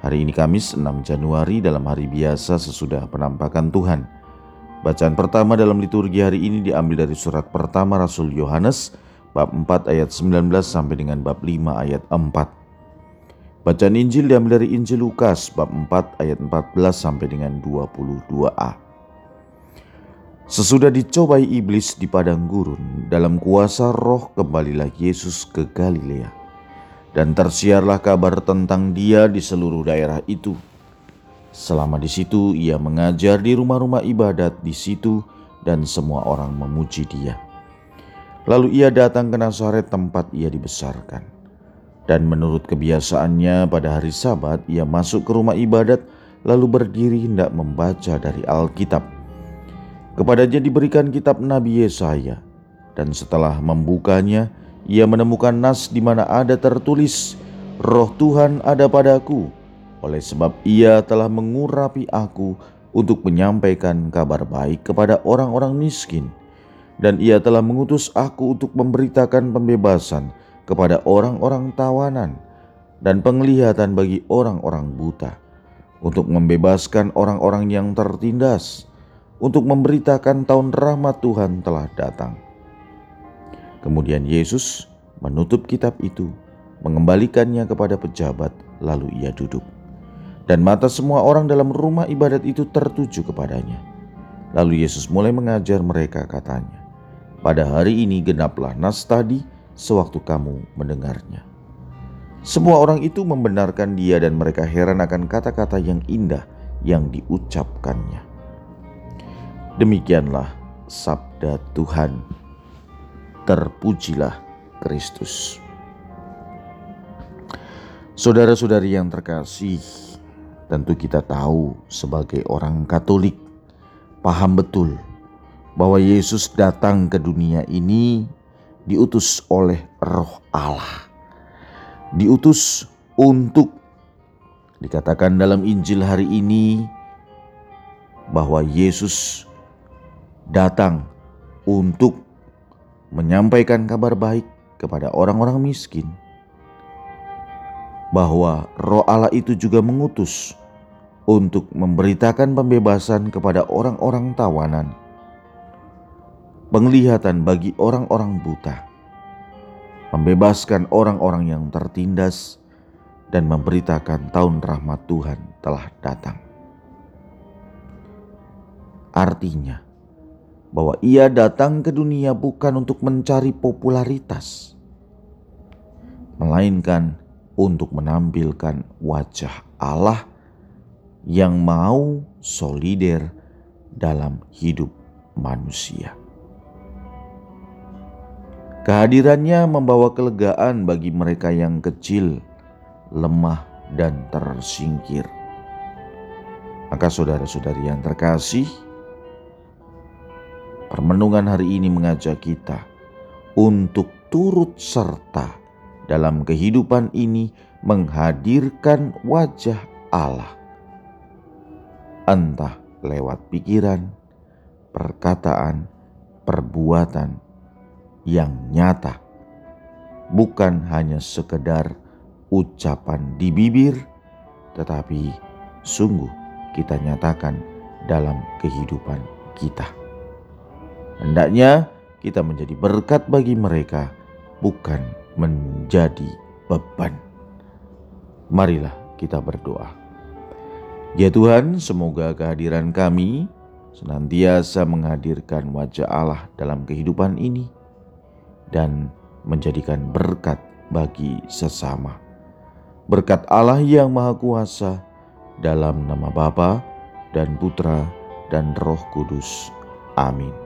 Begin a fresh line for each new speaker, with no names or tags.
Hari ini Kamis 6 Januari dalam hari biasa sesudah penampakan Tuhan. Bacaan pertama dalam liturgi hari ini diambil dari surat pertama Rasul Yohanes bab 4 ayat 19 sampai dengan bab 5 ayat 4. Bacaan Injil diambil dari Injil Lukas bab 4 ayat 14 sampai dengan 22a. Sesudah dicobai iblis di padang gurun, dalam kuasa roh kembalilah Yesus ke Galilea dan tersiarlah kabar tentang dia di seluruh daerah itu. Selama di situ ia mengajar di rumah-rumah ibadat di situ dan semua orang memuji dia. Lalu ia datang ke Nazaret tempat ia dibesarkan. Dan menurut kebiasaannya pada hari sabat ia masuk ke rumah ibadat lalu berdiri hendak membaca dari Alkitab. Kepadanya diberikan kitab Nabi Yesaya dan setelah membukanya ia menemukan nas di mana ada tertulis, "Roh Tuhan ada padaku, oleh sebab Ia telah mengurapi aku untuk menyampaikan kabar baik kepada orang-orang miskin, dan Ia telah mengutus aku untuk memberitakan pembebasan kepada orang-orang tawanan dan penglihatan bagi orang-orang buta, untuk membebaskan orang-orang yang tertindas." untuk memberitakan tahun rahmat Tuhan telah datang Kemudian Yesus menutup kitab itu, mengembalikannya kepada pejabat, lalu ia duduk. Dan mata semua orang dalam rumah ibadat itu tertuju kepadanya. Lalu Yesus mulai mengajar mereka katanya, Pada hari ini genaplah nas tadi sewaktu kamu mendengarnya. Semua orang itu membenarkan dia dan mereka heran akan kata-kata yang indah yang diucapkannya. Demikianlah sabda Tuhan terpujilah Kristus. Saudara-saudari yang terkasih, tentu kita tahu sebagai orang Katolik, paham betul bahwa Yesus datang ke dunia ini diutus oleh Roh Allah. Diutus untuk dikatakan dalam Injil hari ini bahwa Yesus datang untuk menyampaikan kabar baik kepada orang-orang miskin, bahwa Roh Allah itu juga mengutus untuk memberitakan pembebasan kepada orang-orang tawanan, penglihatan bagi orang-orang buta, membebaskan orang-orang yang tertindas, dan memberitakan tahun rahmat Tuhan telah datang. Artinya, bahwa ia datang ke dunia bukan untuk mencari popularitas, melainkan untuk menampilkan wajah Allah yang mau solider dalam hidup manusia. Kehadirannya membawa kelegaan bagi mereka yang kecil, lemah, dan tersingkir. Maka, saudara-saudari yang terkasih, Permenungan hari ini mengajak kita untuk turut serta dalam kehidupan ini menghadirkan wajah Allah. Entah lewat pikiran, perkataan, perbuatan yang nyata, bukan hanya sekedar ucapan di bibir, tetapi sungguh kita nyatakan dalam kehidupan kita. Hendaknya kita menjadi berkat bagi mereka, bukan menjadi beban. Marilah kita berdoa. Ya Tuhan, semoga kehadiran kami senantiasa menghadirkan wajah Allah dalam kehidupan ini dan menjadikan berkat bagi sesama. Berkat Allah yang Maha Kuasa dalam nama Bapa dan Putra dan Roh Kudus. Amin.